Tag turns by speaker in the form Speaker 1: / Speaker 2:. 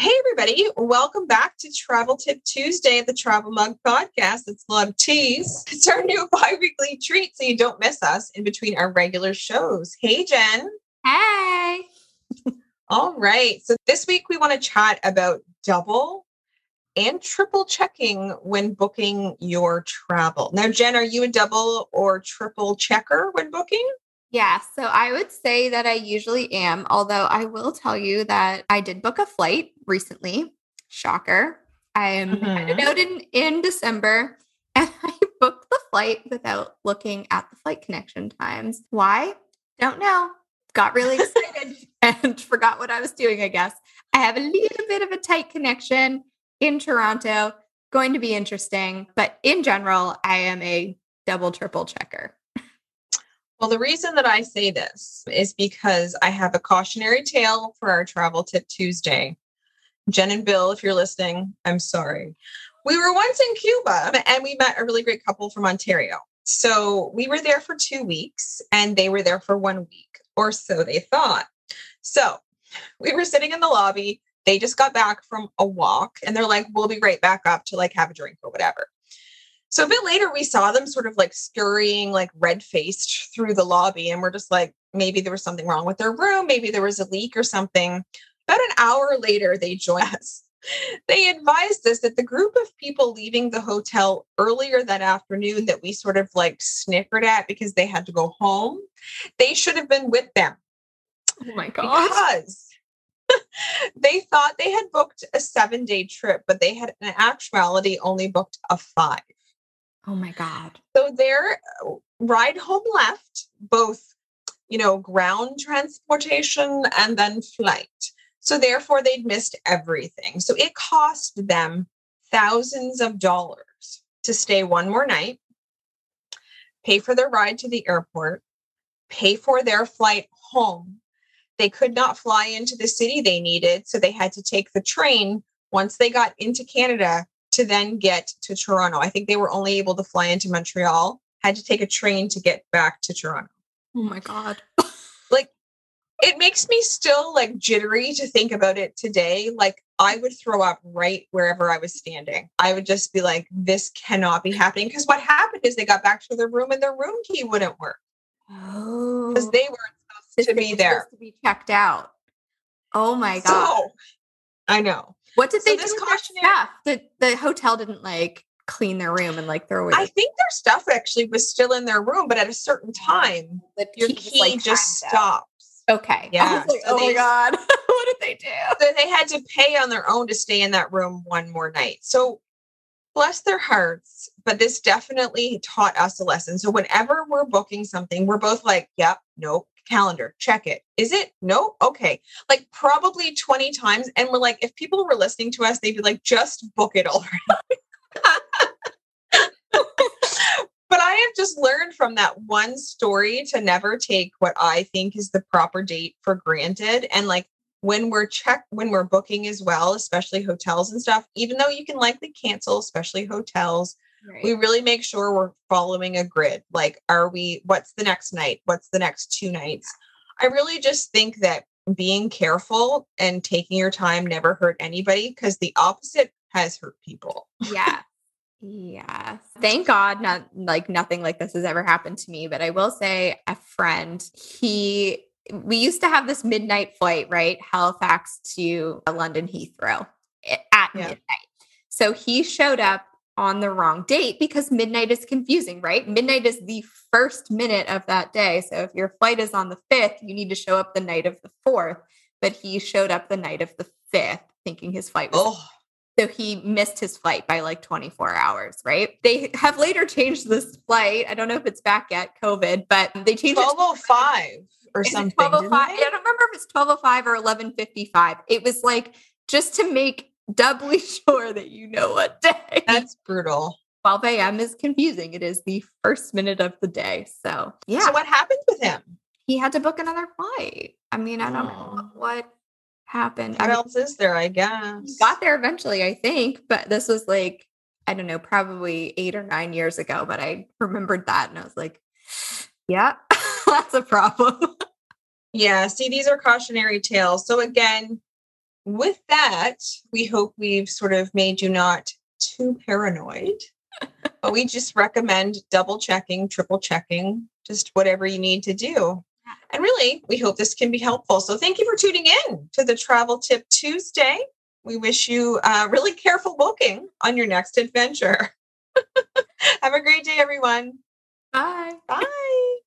Speaker 1: Hey, everybody. Welcome back to Travel Tip Tuesday at the Travel Mug Podcast. It's of teas. It's our new bi weekly treat so you don't miss us in between our regular shows. Hey, Jen.
Speaker 2: Hey.
Speaker 1: All right. So this week we want to chat about double and triple checking when booking your travel. Now, Jen, are you a double or triple checker when booking?
Speaker 2: Yeah, so I would say that I usually am, although I will tell you that I did book a flight recently. Shocker. I am mm-hmm. headed out in, in December and I booked the flight without looking at the flight connection times. Why? Don't know. Got really excited and forgot what I was doing, I guess. I have a little bit of a tight connection in Toronto. Going to be interesting. But in general, I am a double, triple checker.
Speaker 1: Well, the reason that I say this is because I have a cautionary tale for our travel tip Tuesday. Jen and Bill, if you're listening, I'm sorry. We were once in Cuba and we met a really great couple from Ontario. So we were there for two weeks and they were there for one week, or so they thought. So we were sitting in the lobby. They just got back from a walk and they're like, we'll be right back up to like have a drink or whatever. So a bit later, we saw them sort of like scurrying, like red faced through the lobby. And we're just like, maybe there was something wrong with their room. Maybe there was a leak or something. About an hour later, they joined us. They advised us that the group of people leaving the hotel earlier that afternoon that we sort of like snickered at because they had to go home, they should have been with them.
Speaker 2: Oh my God.
Speaker 1: Because they thought they had booked a seven day trip, but they had in actuality only booked a five.
Speaker 2: Oh my God.
Speaker 1: So their uh, ride home left both, you know, ground transportation and then flight. So therefore, they'd missed everything. So it cost them thousands of dollars to stay one more night, pay for their ride to the airport, pay for their flight home. They could not fly into the city they needed. So they had to take the train once they got into Canada to then get to Toronto. I think they were only able to fly into Montreal, had to take a train to get back to Toronto.
Speaker 2: Oh my God.
Speaker 1: like it makes me still like jittery to think about it today. Like I would throw up right wherever I was standing. I would just be like, this cannot be happening. Because what happened is they got back to their room and their room key wouldn't work.
Speaker 2: Oh.
Speaker 1: Because they weren't supposed to be there.
Speaker 2: to be checked out. Oh my God. So,
Speaker 1: I know.
Speaker 2: What did so they do with their stuff? The the hotel didn't like clean their room and like throw away.
Speaker 1: I think their stuff actually was still in their room, but at a certain time, the your key like, just stops.
Speaker 2: Okay.
Speaker 1: Yeah.
Speaker 2: Like, so oh they, my god, what did they do?
Speaker 1: So they had to pay on their own to stay in that room one more night. So bless their hearts, but this definitely taught us a lesson. So whenever we're booking something, we're both like, "Yep, nope, calendar, check it. Is it? No? Okay. Like probably 20 times. And we're like, if people were listening to us, they'd be like, just book it already. but I have just learned from that one story to never take what I think is the proper date for granted. And like when we're check when we're booking as well, especially hotels and stuff, even though you can likely cancel, especially hotels, Right. We really make sure we're following a grid. Like, are we, what's the next night? What's the next two nights? I really just think that being careful and taking your time never hurt anybody because the opposite has hurt people.
Speaker 2: Yeah. Yeah. Thank God not like nothing like this has ever happened to me, but I will say a friend, he we used to have this midnight flight, right? Halifax to London Heathrow eh, at yeah. midnight. So he showed up on the wrong date because midnight is confusing, right? Midnight is the first minute of that day. So if your flight is on the 5th, you need to show up the night of the 4th. But he showed up the night of the 5th thinking his flight was. Oh. So he missed his flight by like 24 hours, right? They have later changed this flight. I don't know if it's back yet, COVID, but they changed
Speaker 1: 1205 it oh or something. 1205?
Speaker 2: I don't remember if it's 1205 or 1155. It was like just to make doubly sure that you know what day.
Speaker 1: That's brutal.
Speaker 2: 12 a.m. is confusing. It is the first minute of the day. So, yeah.
Speaker 1: So, what happened with him?
Speaker 2: He had to book another flight. I mean, I don't oh. know what happened.
Speaker 1: What
Speaker 2: I mean,
Speaker 1: else is there? I guess.
Speaker 2: got there eventually, I think, but this was like, I don't know, probably eight or nine years ago. But I remembered that and I was like, yeah, that's a problem.
Speaker 1: yeah. See, these are cautionary tales. So, again, with that, we hope we've sort of made you not too paranoid, but we just recommend double checking, triple checking, just whatever you need to do. And really, we hope this can be helpful. So thank you for tuning in to the Travel Tip Tuesday. We wish you uh, really careful booking on your next adventure. Have a great day, everyone.
Speaker 2: Bye.
Speaker 1: Bye.